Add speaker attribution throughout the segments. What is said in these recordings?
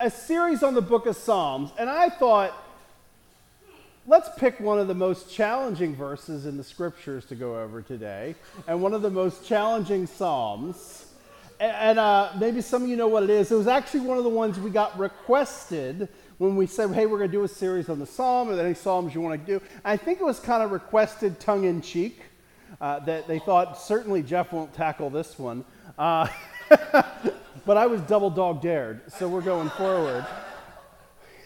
Speaker 1: a series on the book of Psalms, and I thought, let's pick one of the most challenging verses in the scriptures to go over today, and one of the most challenging Psalms. And uh, maybe some of you know what it is. It was actually one of the ones we got requested when we said, hey, we're going to do a series on the Psalm, or any Psalms you want to do. I think it was kind of requested tongue in cheek uh, that they thought, certainly Jeff won't tackle this one. Uh, but I was double dog dared, so we're going forward.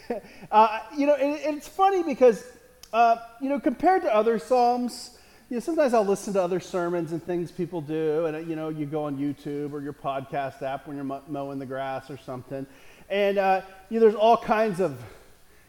Speaker 1: uh, you know, it, it's funny because, uh, you know, compared to other Psalms, you know, sometimes I'll listen to other sermons and things people do, and, you know, you go on YouTube or your podcast app when you're mowing the grass or something. And, uh, you know, there's all kinds of,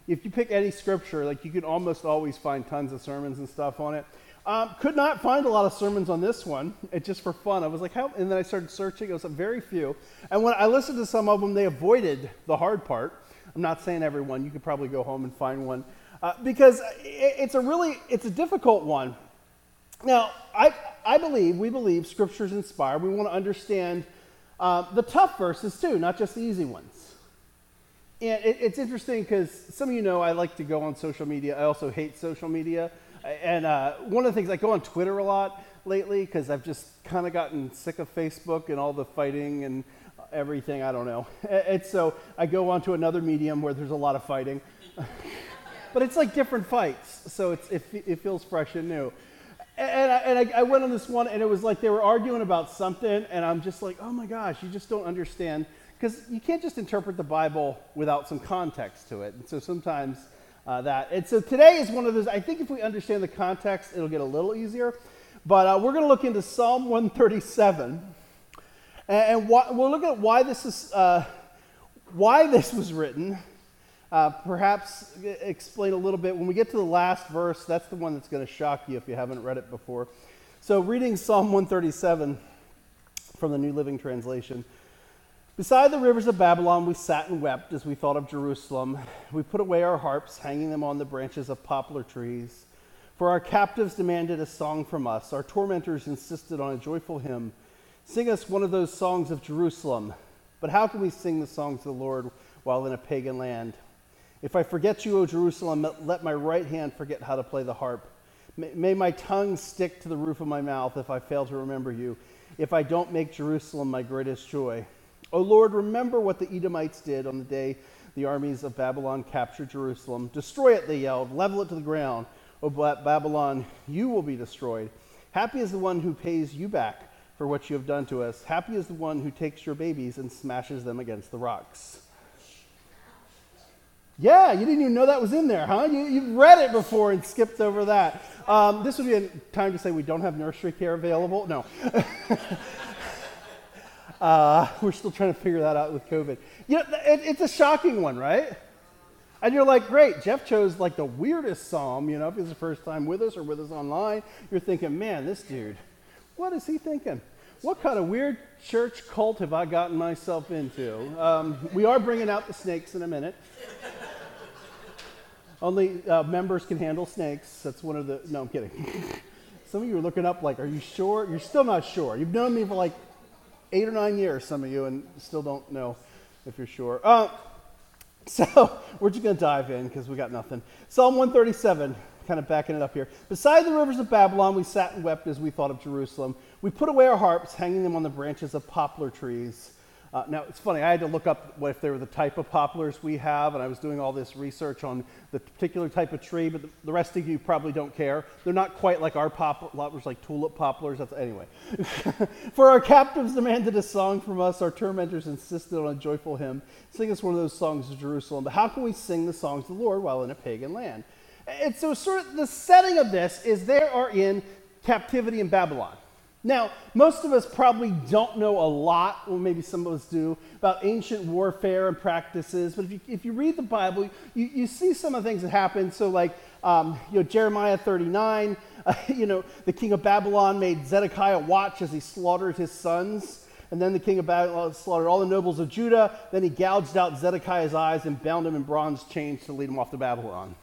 Speaker 1: if you pick any scripture, like you can almost always find tons of sermons and stuff on it. Um, could not find a lot of sermons on this one. It just for fun. I was like, how? And then I started searching. It was very few. And when I listened to some of them, they avoided the hard part. I'm not saying everyone. You could probably go home and find one uh, because it, it's a really it's a difficult one. Now, I I believe we believe Scripture's inspired. We want to understand uh, the tough verses too, not just the easy ones. And it, it's interesting because some of you know I like to go on social media. I also hate social media. And uh, one of the things, I go on Twitter a lot lately because I've just kind of gotten sick of Facebook and all the fighting and everything. I don't know. And so I go on to another medium where there's a lot of fighting. but it's like different fights, so it, it feels fresh and new. And, I, and I, I went on this one, and it was like they were arguing about something, and I'm just like, oh my gosh, you just don't understand. Because you can't just interpret the Bible without some context to it. And so sometimes uh, that. And so today is one of those, I think if we understand the context, it'll get a little easier. But uh, we're going to look into Psalm 137. And, and why, we'll look at why this is, uh, why this was written. Uh, perhaps explain a little bit. When we get to the last verse, that's the one that's going to shock you if you haven't read it before. So, reading Psalm 137 from the New Living Translation. Beside the rivers of Babylon, we sat and wept as we thought of Jerusalem. We put away our harps, hanging them on the branches of poplar trees. For our captives demanded a song from us. Our tormentors insisted on a joyful hymn. Sing us one of those songs of Jerusalem. But how can we sing the songs of the Lord while in a pagan land? If I forget you, O Jerusalem, let my right hand forget how to play the harp. May my tongue stick to the roof of my mouth if I fail to remember you, if I don't make Jerusalem my greatest joy. O Lord, remember what the Edomites did on the day the armies of Babylon captured Jerusalem. Destroy it, they yelled. Level it to the ground. O Babylon, you will be destroyed. Happy is the one who pays you back for what you have done to us. Happy is the one who takes your babies and smashes them against the rocks. Yeah, you didn't even know that was in there, huh? You, you've read it before and skipped over that. Um, this would be a time to say we don't have nursery care available. No. Uh, we're still trying to figure that out with COVID. You know, it, it's a shocking one, right? And you're like, great, Jeff chose like the weirdest psalm, you know, if it's the first time with us or with us online. You're thinking, man, this dude, what is he thinking? What kind of weird church cult have I gotten myself into? Um, we are bringing out the snakes in a minute. Only uh, members can handle snakes. That's one of the. No, I'm kidding. Some of you are looking up like, are you sure? You're still not sure. You've known me for like eight or nine years, some of you, and still don't know if you're sure. Uh, so we're just going to dive in because we got nothing. Psalm 137, kind of backing it up here. Beside the rivers of Babylon, we sat and wept as we thought of Jerusalem. We put away our harps, hanging them on the branches of poplar trees. Uh, now, it's funny, I had to look up what if they were the type of poplars we have, and I was doing all this research on the particular type of tree, but the, the rest of you probably don't care. They're not quite like our poplars, like tulip poplars. That's, anyway. For our captives demanded a song from us, our tormentors insisted on a joyful hymn. Sing us one of those songs of Jerusalem. But how can we sing the songs of the Lord while in a pagan land? And so, sort of, the setting of this is they are in captivity in Babylon. Now, most of us probably don't know a lot, or maybe some of us do, about ancient warfare and practices. But if you, if you read the Bible, you, you see some of the things that happen. So, like, um, you know, Jeremiah 39, uh, you know, the king of Babylon made Zedekiah watch as he slaughtered his sons. And then the king of Babylon slaughtered all the nobles of Judah. Then he gouged out Zedekiah's eyes and bound him in bronze chains to lead him off to Babylon.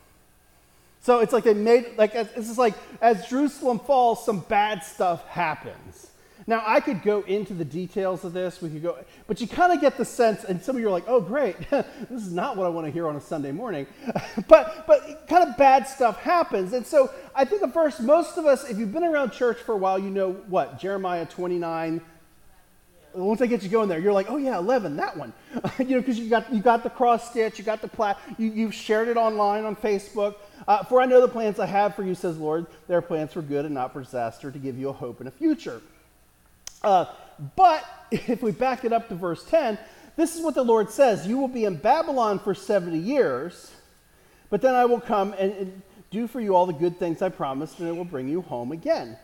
Speaker 1: So it's like they made, like, it's just like as Jerusalem falls, some bad stuff happens. Now, I could go into the details of this, we could go, but you kind of get the sense, and some of you are like, oh, great, this is not what I want to hear on a Sunday morning. but, but kind of bad stuff happens. And so I think at first, most of us, if you've been around church for a while, you know what? Jeremiah 29. Once I get you going there, you're like, oh yeah, 11, that one. you know, because you got, you got the cross stitch, you got the plat, you, you've shared it online on Facebook. Uh, for I know the plans I have for you, says Lord. They are plans for good and not for disaster, to give you a hope and a future. Uh, but if we back it up to verse 10, this is what the Lord says You will be in Babylon for 70 years, but then I will come and, and do for you all the good things I promised, and it will bring you home again.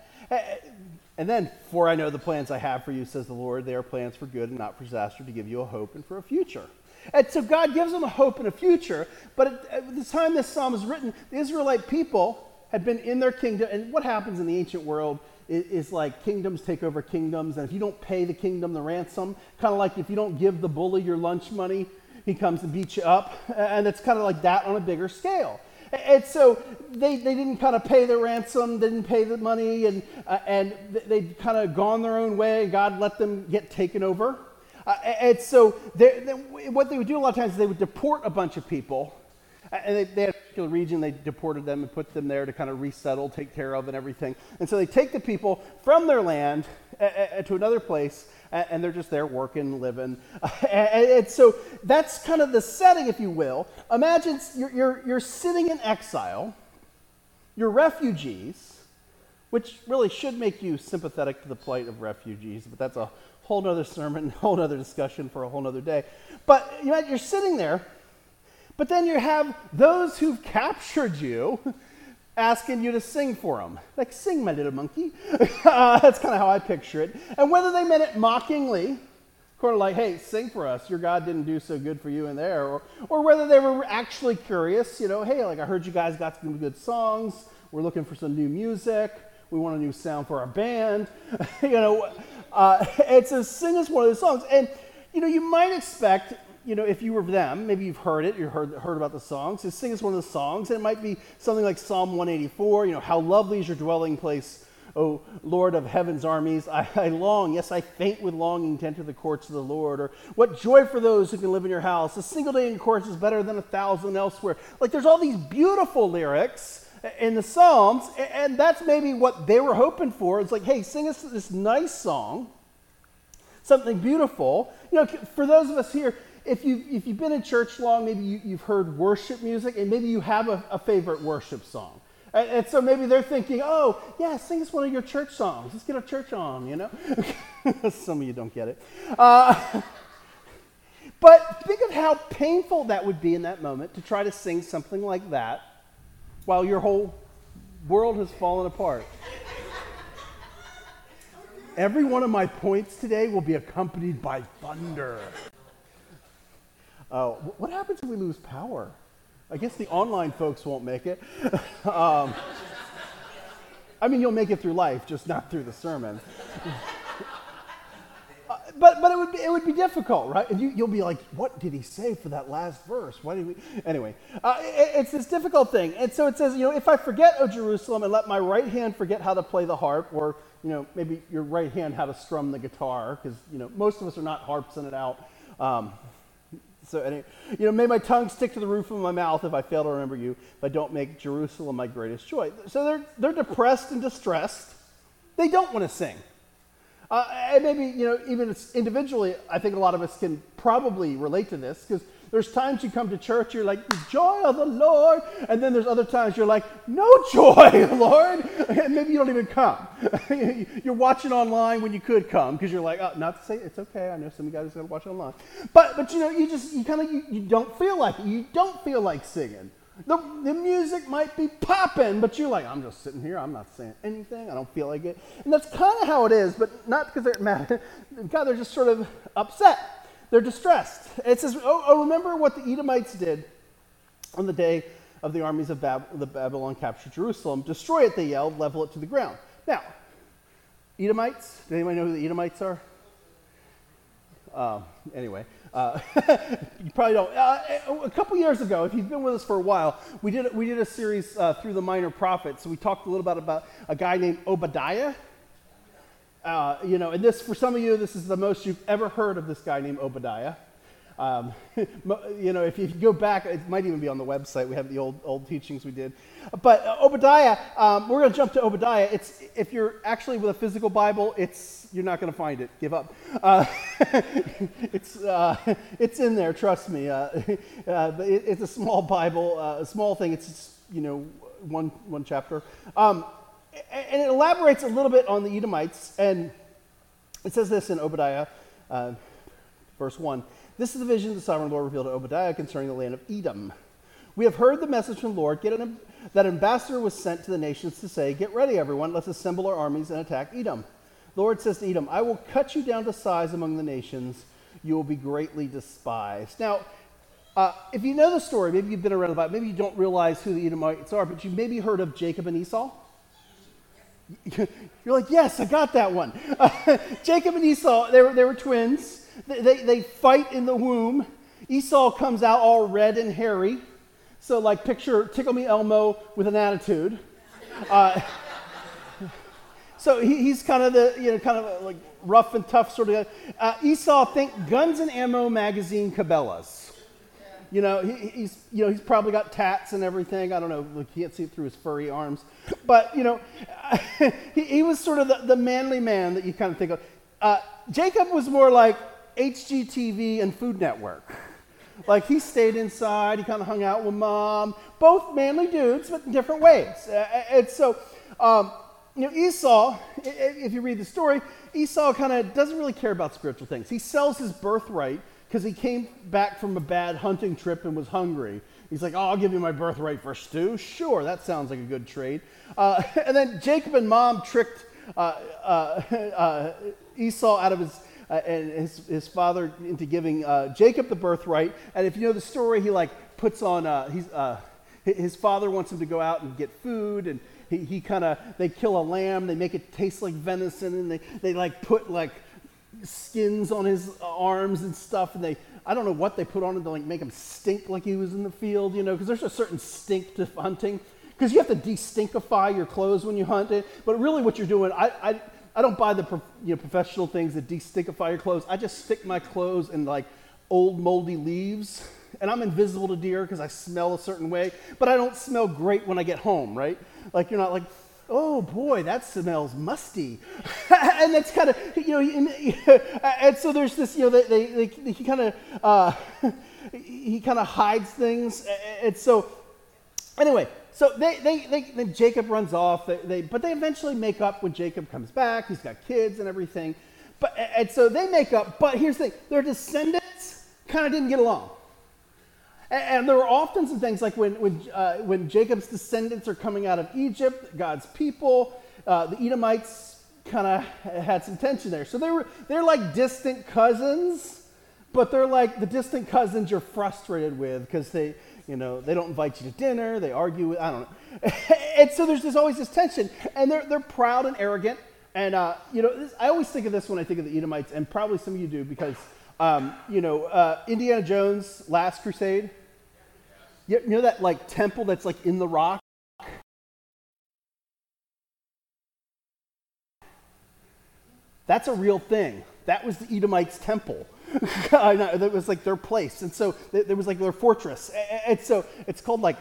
Speaker 1: And then, for I know the plans I have for you, says the Lord, they are plans for good and not for disaster, to give you a hope and for a future. And so God gives them a hope and a future, but at, the time this psalm is written, the Israelite people had been in their kingdom. And what happens in the ancient world is, like kingdoms take over kingdoms, and if you don't pay the kingdom the ransom, kind of like if you don't give the bully your lunch money, he comes and beats you up, and it's kind of like that on a bigger scale. And so they, they didn't kind of pay the ransom, didn't pay the money, and, uh, and they'd kind of gone their own way. God let them get taken over. Uh, and so they, they, what they would do a lot of times is they would deport a bunch of people and they, they, had a particular region, they deported them and put them there to kind of resettle, take care of, and everything. And so they take the people from their land to another place, and they're just there working, living. and, and, so that's kind of the setting, if you will. Imagine you're, you're, you're sitting in exile, you're refugees, which really should make you sympathetic to the plight of refugees, but that's a whole other sermon, a whole other discussion for a whole other day. But you know, you're sitting there but then you have those who've captured you asking you to sing for them. Like, sing, my little monkey. uh, that's kind of how I picture it. And whether they meant it mockingly, kind of like, hey, sing for us. Your God didn't do so good for you in there. Or, or whether they were actually curious, you know, hey, like, I heard you guys got some good songs. We're looking for some new music. We want a new sound for our band. you know, uh, it's a sing us one of those songs. And, you know, you might expect you know, if you were them, maybe you've heard it, you heard, heard about the songs. So sing us one of the songs. And it might be something like Psalm 184, you know, how lovely is your dwelling place, O Lord of heaven's armies. I, I long, yes, I faint with longing to enter the courts of the Lord. Or what joy for those who can live in your house. A single day in courts is better than a thousand elsewhere. Like there's all these beautiful lyrics in the Psalms, and that's maybe what they were hoping for. It's like, hey, sing us this nice song, something beautiful. You know, for those of us here, if, you, if you've been in church long, maybe you, have heard worship music, and maybe you have a, a favorite worship song. And, and, so maybe they're thinking, oh, yeah, sing us one of your church songs. Let's get a church on, you know? Some of you don't get it. Uh, but think of how painful that would be in that moment to try to sing something like that while your whole world has fallen apart. Every one of my points today will be accompanied by thunder. Uh, what happens if we lose power? I guess the online folks won't make it. um, I mean, you'll make it through life, just not through the sermon. uh, but but it would be, it would be difficult, right? And you, you'll be like, what did he say for that last verse? Why did we? Anyway, uh, it, it's this difficult thing. And so it says, you know, if I forget, O Jerusalem, and let my right hand forget how to play the harp, or you know, maybe your right hand how to strum the guitar, because you know, most of us are not harpsing it out. Um, so, anyway, you know, may my tongue stick to the roof of my mouth if I fail to remember you, if I don't make Jerusalem my greatest joy. So they're, they're depressed and distressed. They don't want to sing. Uh, and maybe, you know, even individually, I think a lot of us can probably relate to this because there's times you come to church, you're like, the joy of the Lord. And then there's other times you're like, no joy, Lord. And maybe you don't even come. you're watching online when you could come because you're like, oh, not to say it's okay. I know some of you guys are going to watch online. But, but you know, you just, you kind of, you, you don't feel like it. You don't feel like singing. The, the music might be popping, but you're like, I'm just sitting here. I'm not saying anything. I don't feel like it. And that's kind of how it is, but not because they're mad. God, they're just sort of upset. They're distressed. It says, oh, oh, remember what the Edomites did on the day of the armies of Bab- the Babylon captured Jerusalem. Destroy it, they yelled, level it to the ground. Now, Edomites, does anybody know who the Edomites are? Uh, anyway, uh, you probably don't. Uh, a couple years ago, if you've been with us for a while, we did, we did a series uh, through the minor prophets. So we talked a little bit about a guy named Obadiah. Uh, you know, and this, for some of you, this is the most you've ever heard of this guy named Obadiah. Um, you know, if you go back, it might even be on the website. We have the old, old teachings we did. But uh, Obadiah, um, we're going to jump to Obadiah. It's, if you're actually with a physical Bible, it's, you're not going to find it. Give up. Uh, it's, uh, it's in there, trust me. Uh, uh, it, it's a small Bible, a small thing. It's, you know, one, one chapter. Um, and it elaborates a little bit on the Edomites. And it says this in Obadiah, verse 1. This is the vision the sovereign Lord revealed to Obadiah concerning the land of Edom. We have heard the message from the Lord. An, that ambassador was sent to the nations to say, Get ready, everyone, let's assemble our armies and attack Edom. The Lord says to Edom, I will cut you down to size among the nations. You will be greatly despised. Now, uh, if you know the story, maybe you've been around the Bible, maybe you don't realize who the Edomites are, but you maybe heard of Jacob and Esau. You're like, yes, I got that one. Jacob and Esau, they were, they were twins. They, they, they fight in the womb. Esau comes out all red and hairy. So, like, picture Tickle Me Elmo with an attitude. Uh, so he, he's kind of the, you know, kind of like rough and tough sort of guy. Uh, Esau, think Guns and Ammo magazine Cabela's. You know, he, he's, you know, he's probably got tats and everything. I don't know. Look, you can't see it through his furry arms. But, you know, he, he, was sort of the, the manly man that you kind of think of. Uh, Jacob was more like, HGTV and Food Network. Like he stayed inside, he kind of hung out with mom. Both manly dudes, but in different ways. And so, um, you know, Esau, if you read the story, Esau kind of doesn't really care about spiritual things. He sells his birthright because he came back from a bad hunting trip and was hungry. He's like, oh, I'll give you my birthright for stew. Sure, that sounds like a good trade. Uh, and then Jacob and mom tricked uh, uh, uh Esau out of his uh, and his, his father into giving uh, Jacob the birthright. And if you know the story, he like puts on, he's, his father wants him to go out and get food and he, he kind of, they kill a lamb, they make it taste like venison and they, they like put like skins on his arms and stuff and they, I don't know what they put on him to like make him stink like he was in the field, you know, because there's a certain stink to hunting because you have to destinkify your clothes when you hunt it. But really, what you're doing, I, I, I don't buy the you know, professional things that destinkify your clothes. I just stick my clothes in like old moldy leaves, and I'm invisible to deer because I smell a certain way, but I don't smell great when I get home, right? Like you're not like, oh boy, that smells musty, and that's kind of you know, and, and, so there's this you know they, they, they he kind of uh, he kind of hides things, and so anyway, so they, they, they, then Jacob runs off, they, they, but they eventually make up when Jacob comes back. He's got kids and everything. But, and so they make up, but here's the thing their descendants kind of didn't get along. And, there were often some things like when, when, uh, when Jacob's descendants are coming out of Egypt, God's people, uh, the Edomites kind of had some tension there. So they were, they're like distant cousins, but they're like the distant cousins you're frustrated with because they, you know, they don't invite you to dinner. They argue. With, I don't know. and so there's this, always this tension, and they're they're proud and arrogant. And uh, you know, this, I always think of this when I think of the Edomites, and probably some of you do because um, you know uh, Indiana Jones' Last Crusade. You, know that like temple that's like in the rock. That's a real thing. That was the Edomites' temple. That was like their place. And so there was like their fortress. And so it's called like,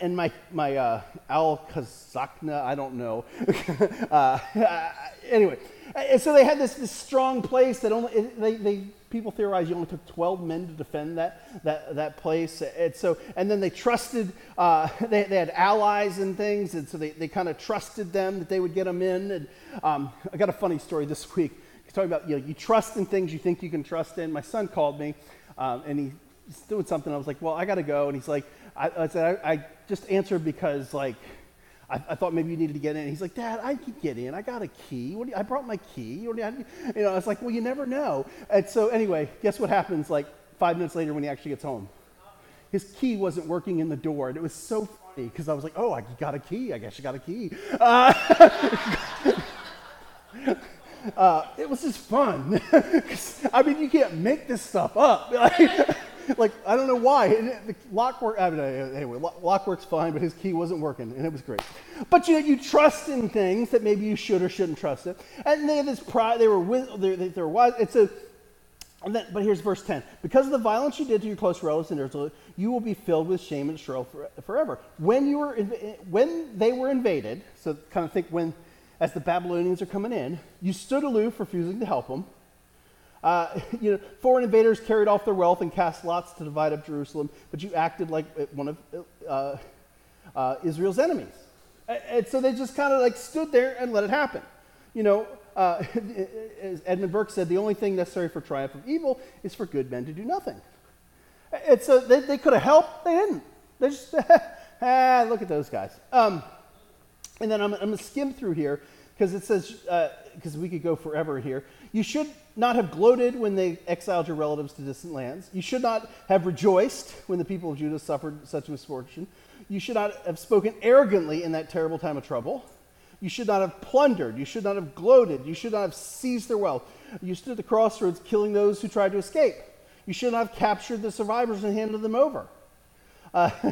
Speaker 1: in my, my uh, Al Kazakna, I don't know. uh, anyway, and so they had this, this strong place that only, they, they, people theorize you only took 12 men to defend that, that, that place. And so, and then they trusted, uh, they, they had allies and things. And so they, they kind of trusted them that they would get them in. And um, I got a funny story this week. Talking about, you know, you trust in things you think you can trust in. My son called me um, and he's doing something. I was like, well, I got to go. And he's like, I, I said, I, I, just answered because, like, I, I, thought maybe you needed to get in. He's like, Dad, I can get in. I got a key. You, I brought my key. You, you know, I was like, well, you never know. And so, anyway, guess what happens like five minutes later when he actually gets home? His key wasn't working in the door. And it was so funny because I was like, oh, I got a key. I guess you got a key. Uh, uh, it was just fun. I mean, you can't make this stuff up. like, I don't know why. The lock work, I mean, anyway, lock works fine, but his key wasn't working, and it was great. But you know, you trust in things that maybe you should or shouldn't trust it. And they had this pride, they were, they, they were wise. It's a, and then, but here's verse 10. Because of the violence you did to your close relatives in Israel, you will be filled with shame and sorrow for, forever. When, you were, when they were invaded, so kind of think when, as the Babylonians are coming in, you stood aloof, refusing to help them. Uh, you know, foreign invaders carried off their wealth and cast lots to divide up Jerusalem, but you acted like one of uh, uh, Israel's enemies. And so they just kind of like stood there and let it happen. You know, uh, as Edmund Burke said, the only thing necessary for triumph of evil is for good men to do nothing. And so they, they could have helped, they didn't. They just, ah, look at those guys. Um, and then I'm, I'm going to skim through here because it says, because we could go forever here. You should not have gloated when they exiled your relatives to distant lands. You should not have rejoiced when the people of Judah suffered such misfortune. You should not have spoken arrogantly in that terrible time of trouble. You should not have plundered. You should not have gloated. You should not have seized their wealth. You stood at the crossroads killing those who tried to escape. You should not have captured the survivors and handed them over. Uh,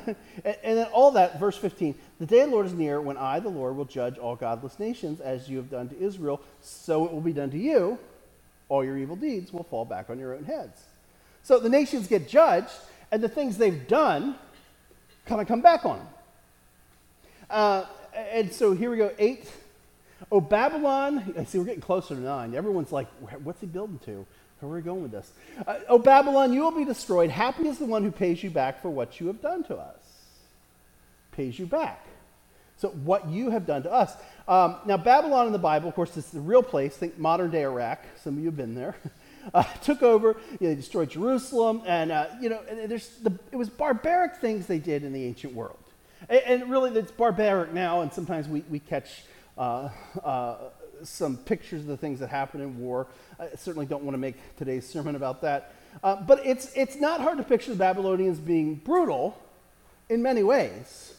Speaker 1: and, then all that, verse 15 the day of the Lord is near when I, the Lord, will judge all godless nations as you have done to Israel, so it will be done to you. All your evil deeds will fall back on your own heads. So the nations get judged, and the things they've done kind of come back on them. Uh, and so here we go, eight. Oh, Babylon. See, we're getting closer to nine. Everyone's like, what's he building to? Where are we going with this? Uh, oh, Babylon, you will be destroyed. Happy is the one who pays you back for what you have done to us. Pays you back. So, what you have done to us. Um, now, Babylon in the Bible, of course, is the real place. Think modern day Iraq. Some of you have been there. Uh, took over, you know, they destroyed Jerusalem, and, uh, you know, there's the, it was barbaric things they did in the ancient world. And, and really, it's barbaric now, and sometimes we, we catch uh, uh, some pictures of the things that happen in war. I certainly don't want to make today's sermon about that. Uh, but it's, it's not hard to picture the Babylonians being brutal in many ways.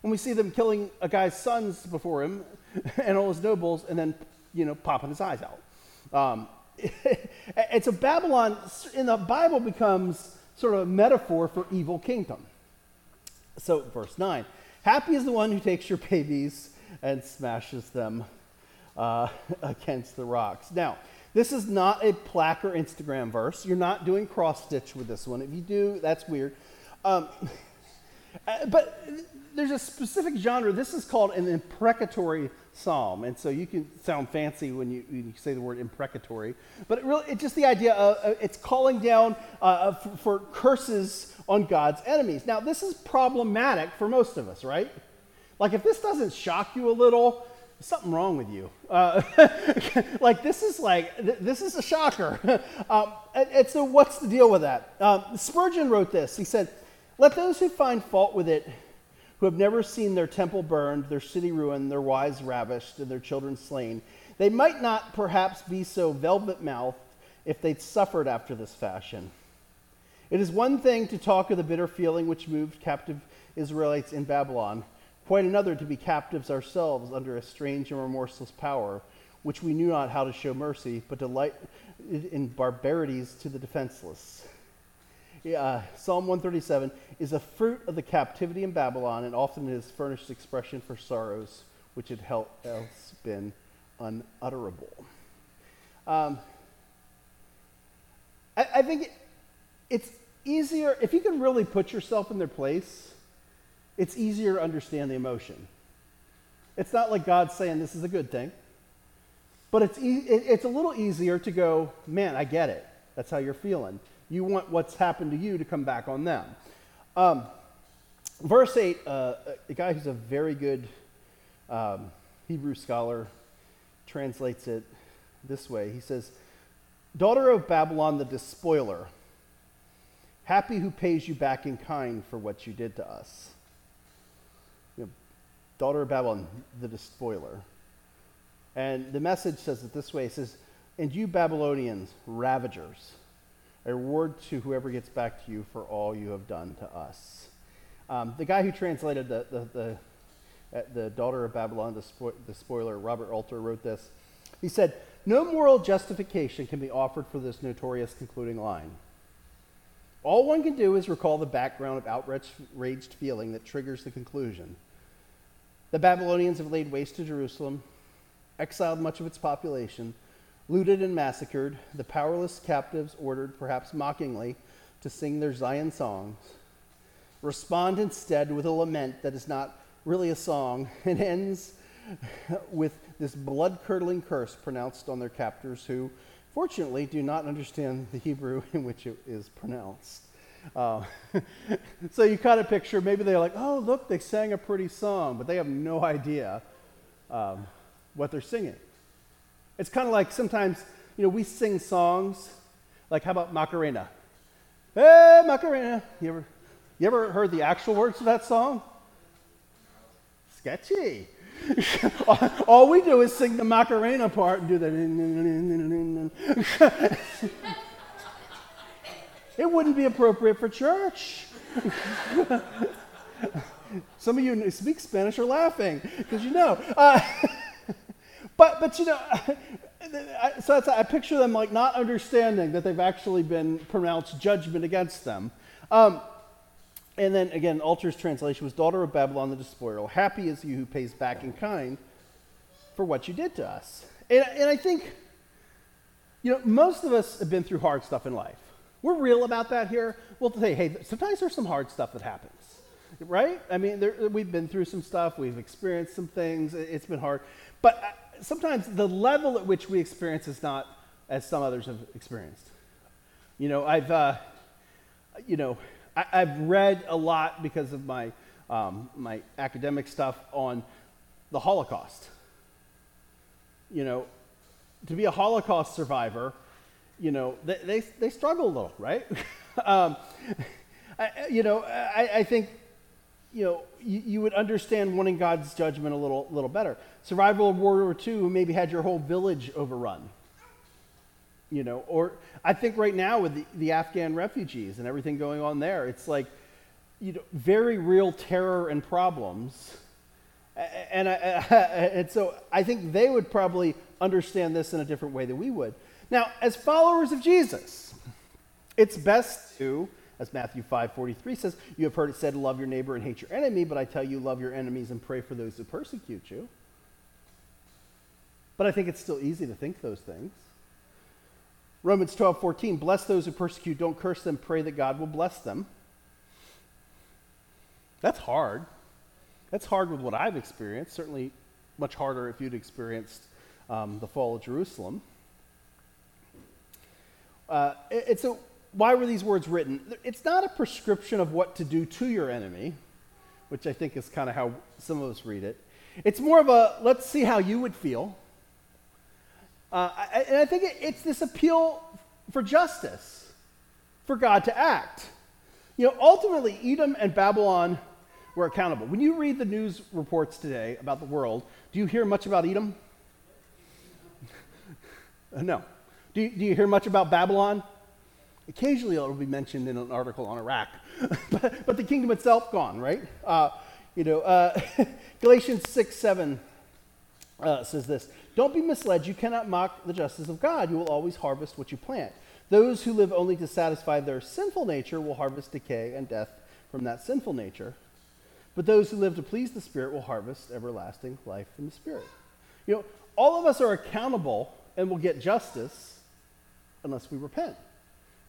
Speaker 1: When we see them killing a guy's sons before him and all his nobles, and then, you know, popping his eyes out. Um, and so Babylon in the Bible becomes sort of a metaphor for evil kingdom. So, verse 9 Happy is the one who takes your babies and smashes them uh, against the rocks. Now, this is not a plaque or Instagram verse. You're not doing cross stitch with this one. If you do, that's weird. Um, uh, but there's a specific genre. This is called an imprecatory psalm, and so you can sound fancy when you, when you say the word imprecatory. But it really, it's just the idea of uh, it's calling down uh, for, for curses on God's enemies. Now, this is problematic for most of us, right? Like, if this doesn't shock you a little, something wrong with you. Uh, like, this is like, th- this is a shocker. um, and, and, so, what's the deal with that? Um, Spurgeon wrote this. He said, Let those who find fault with it, who have never seen their temple burned, their city ruined, their wives ravished, and their children slain, they might not perhaps be so velvet mouthed if they'd suffered after this fashion. It is one thing to talk of the bitter feeling which moved captive Israelites in Babylon, quite another to be captives ourselves under a strange and remorseless power, which we knew not how to show mercy, but delight in barbarities to the defenseless. Uh, Psalm 137 is a fruit of the captivity in Babylon, and often it has furnished expression for sorrows which had else been unutterable. Um, I, I, think it, it's easier, if you can really put yourself in their place, it's easier to understand the emotion. It's not like God's saying this is a good thing, but it's, e- it's a little easier to go, man, I get it. That's how you're feeling. You want what's happened to you to come back on them. Um, verse 8, uh, a guy who's a very good um, Hebrew scholar translates it this way. He says, Daughter of Babylon the despoiler, Happy who pays you back in kind for what you did to us. Daughter of Babylon, the despoiler. And the message says it this way it says, And you Babylonians, ravagers, a reward to whoever gets back to you for all you have done to us. Um, the guy who translated the, the, the, uh, the daughter of Babylon, the, spo- the spoiler, Robert Alter, wrote this. He said, No moral justification can be offered for this notorious concluding line. All one can do is recall the background of outraged feeling that triggers the conclusion. The Babylonians have laid waste to Jerusalem, exiled much of its population, looted and massacred, the powerless captives ordered, perhaps mockingly, to sing their Zion songs. Respond instead with a lament that is not really a song and ends with this blood curdling curse pronounced on their captors who, fortunately, do not understand the Hebrew in which it is pronounced. Uh, so you kind of picture maybe they're like, oh, look, they sang a pretty song, but they have no idea um, what they're singing. It's kind of like sometimes, you know, we sing songs, like how about Macarena? Hey, Macarena. You ever, you ever heard the actual words of that song? Sketchy. All we do is sing the Macarena part and do the. it wouldn't be appropriate for church. Some of you who speak Spanish are laughing because you know. Uh, but, but you know, so I picture them like not understanding that they've actually been pronounced judgment against them. Um, and then again, Alter's translation was Daughter of Babylon the despoiler. Happy is you who pays back in kind for what you did to us. And, and I think, you know, most of us have been through hard stuff in life. We're real about that here. We'll say, hey, sometimes there's some hard stuff that happens, right? I mean, there, we've been through some stuff, we've experienced some things, it's been hard. But uh, sometimes the level at which we experience is not as some others have experienced. You know, I've, uh, you know, I, have read a lot because of my, um, my academic stuff on the Holocaust. You know, to be a Holocaust survivor, you know, they, they, they struggle a little, right? um, I, you know, I, I think, you know, you, you, would understand wanting God's judgment a little, little better. Survival of World War II, maybe had your whole village overrun you know, or I think right now with the, the Afghan refugees and everything going on there, it's like, you know, very real terror and problems. And, I, and so I think they would probably understand this in a different way than we would. Now, as followers of Jesus, it's best to, as Matthew 5:43 says, you have heard it said, love your neighbor and hate your enemy, but I tell you, love your enemies and pray for those who persecute you. But I think it's still easy to think those things. Romans 12, 14, bless those who persecute, don't curse them, pray that God will bless them. That's hard. That's hard with what I've experienced, certainly much harder if you'd experienced um, the fall of Jerusalem. Uh, so, why were these words written? It's not a prescription of what to do to your enemy, which I think is kind of how some of us read it. It's more of a let's see how you would feel uh, and I think it's this appeal for justice, for God to act. You know, ultimately, Edom and Babylon were accountable. When you read the news reports today about the world, do you hear much about Edom? No. Do you, do you hear much about Babylon? Occasionally it'll be mentioned in an article on Iraq, but, but, the kingdom itself gone, right? Uh, you know, uh, Galatians 6 7 uh, says this don't be misled. You cannot mock the justice of God. You will always harvest what you plant. Those who live only to satisfy their sinful nature will harvest decay and death from that sinful nature. But those who live to please the Spirit will harvest everlasting life from the Spirit. You know, all of us are accountable and will get justice unless we repent.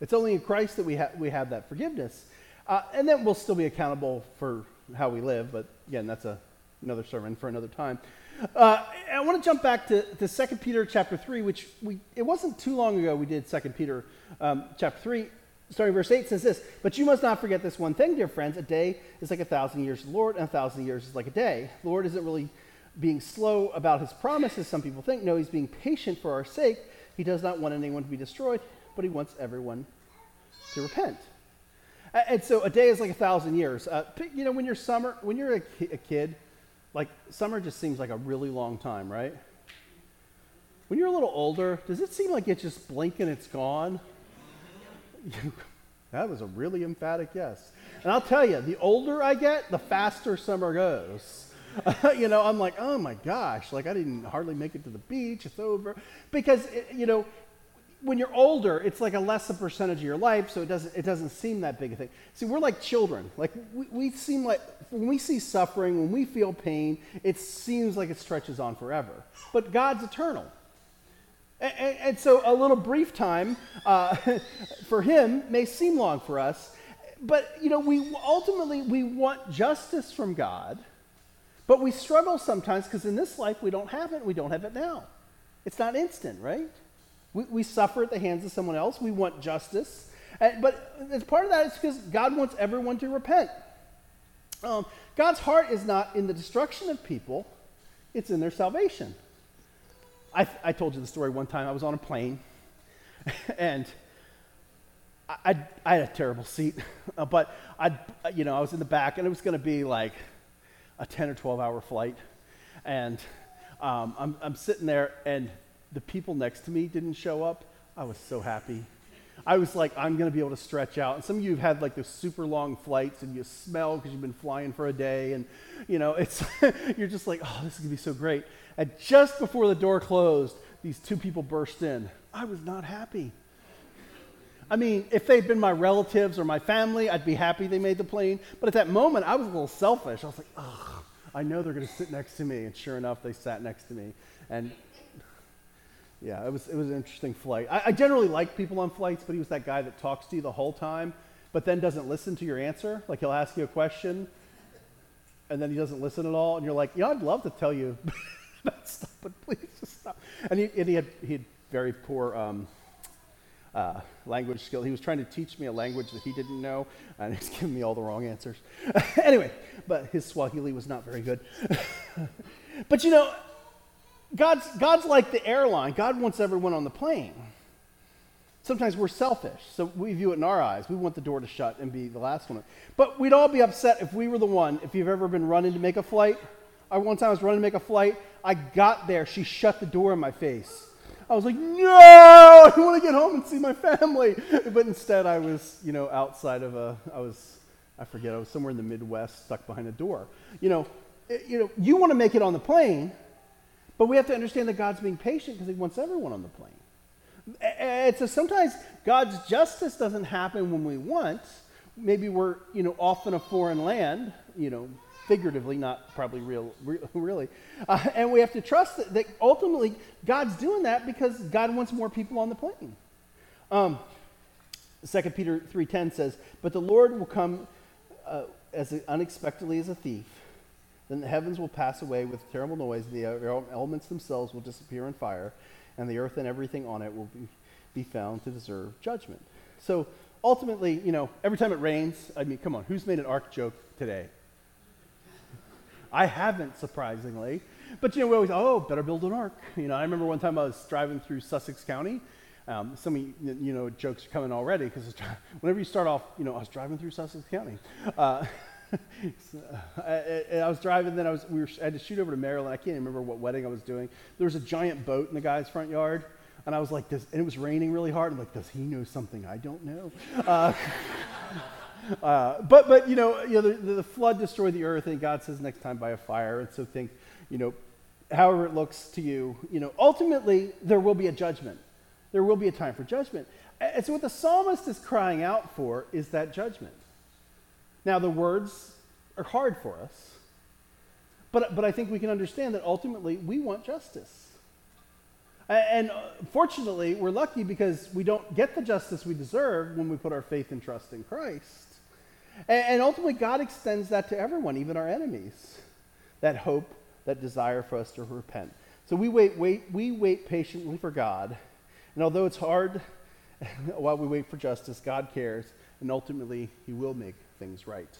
Speaker 1: It's only in Christ that we, ha- we have that forgiveness. Uh, and then we'll still be accountable for how we live, but again, that's a, another sermon for another time. Uh, I want to jump back to, to 2 Peter chapter 3, which we, it wasn't too long ago we did 2 Peter um, chapter 3. Starting verse 8 says this, But you must not forget this one thing, dear friends. A day is like a thousand years to the Lord, and a thousand years is like a day. The Lord isn't really being slow about his promises, some people think. No, he's being patient for our sake. He does not want anyone to be destroyed, but he wants everyone to repent. And so a day is like a thousand years. Uh, you know, when you're summer, when you're a, a kid, like, summer just seems like a really long time, right? When you're a little older, does it seem like it's just blink and it's gone? that was a really emphatic yes. And I'll tell you, the older I get, the faster summer goes. you know, I'm like, oh my gosh, like I didn't hardly make it to the beach. It's over. Because, it, you know, when you're older, it's like a lesser percentage of your life, so it doesn't, it doesn't seem that big a thing. See, we're like children. Like, we, we seem like, when we see suffering, when we feel pain, it seems like it stretches on forever. But God's eternal. And, and, and so a little brief time uh, for Him may seem long for us. But, you know, we ultimately, we want justice from God, but we struggle sometimes because in this life we don't have it, we don't have it now. It's not instant, right? We, we suffer at the hands of someone else. We want justice. And, but as part of that, it's because God wants everyone to repent. Um, God's heart is not in the destruction of people, it's in their salvation. I, I told you the story one time. I was on a plane, and I, I, I, had a terrible seat, but I, you know, I was in the back, and it was going to be like a 10 or 12 hour flight. And um, I'm, I'm sitting there, and the people next to me didn't show up, I was so happy. I was like, I'm going to be able to stretch out. And some of you have had like those super long flights and you smell because you've been flying for a day. And, you know, it's, you're just like, oh, this is going to be so great. And just before the door closed, these two people burst in. I was not happy. I mean, if they'd been my relatives or my family, I'd be happy they made the plane. But at that moment, I was a little selfish. I was like, ugh, I know they're going to sit next to me. And sure enough, they sat next to me. And yeah, it was, it was an interesting flight. I, I generally like people on flights, but he was that guy that talks to you the whole time, but then doesn't listen to your answer. Like he'll ask you a question, and then he doesn't listen at all, and you're like, yeah, I'd love to tell you that stuff, but please just stop. And he, and he, had, he had very poor um, uh, language skill. He was trying to teach me a language that he didn't know, and he's giving me all the wrong answers. anyway, but his Swahili was not very good. but you know, God's, God's like the airline. God wants everyone on the plane. Sometimes we're selfish, so we view it in our eyes. We want the door to shut and be the last one. But we'd all be upset if we were the one, if you've ever been running to make a flight. I, one time I was running to make a flight. I got there. She shut the door in my face. I was like, no, I want to get home and see my family. But instead, I was, you know, outside of a, I was, I forget, I was somewhere in the Midwest, stuck behind a door. You know, it, you know, you want to make it on the plane, but we have to understand that God's being patient because He wants everyone on the plane. And so sometimes God's justice doesn't happen when we want. Maybe we're, you know, off in a foreign land, you know, figuratively, not probably real, really. Uh, and we have to trust that, that, ultimately God's doing that because God wants more people on the plane. Um, 2 Peter 3.10 says, But the Lord will come uh, as unexpectedly as a thief then the heavens will pass away with terrible noise, the elements themselves will disappear in fire, and the earth and everything on it will be, be found to deserve judgment. So ultimately, you know, every time it rains, I mean, come on, who's made an ark joke today? I haven't, surprisingly. But, you know, we always, oh, better build an ark. You know, I remember one time I was driving through Sussex County. Um, some of you, you know, jokes are coming already because whenever you start off, you know, I was driving through Sussex County. Uh, I, I, was driving, then I was we were, I had to shoot over to Maryland. I can't even remember what wedding I was doing. There was a giant boat in the guy's front yard, and I was like, does, and it was raining really hard. I'm like, does he know something I don't know? Uh, uh, but but you know, you know, the, the flood destroyed the earth, and God says next time by a fire. And so think, you know, however it looks to you, you know, ultimately there will be a judgment. There will be a time for judgment. And so what the psalmist is crying out for is that judgment. Now, the words are hard for us, but, but I think we can understand that ultimately we want justice. And uh, fortunately, we're lucky because we don't get the justice we deserve when we put our faith and trust in Christ. And ultimately, God extends that to everyone, even our enemies, that hope, that desire for us to repent. So we wait, wait, we wait patiently for God. And although it's hard while we wait for justice, God cares, and ultimately, He will make things right.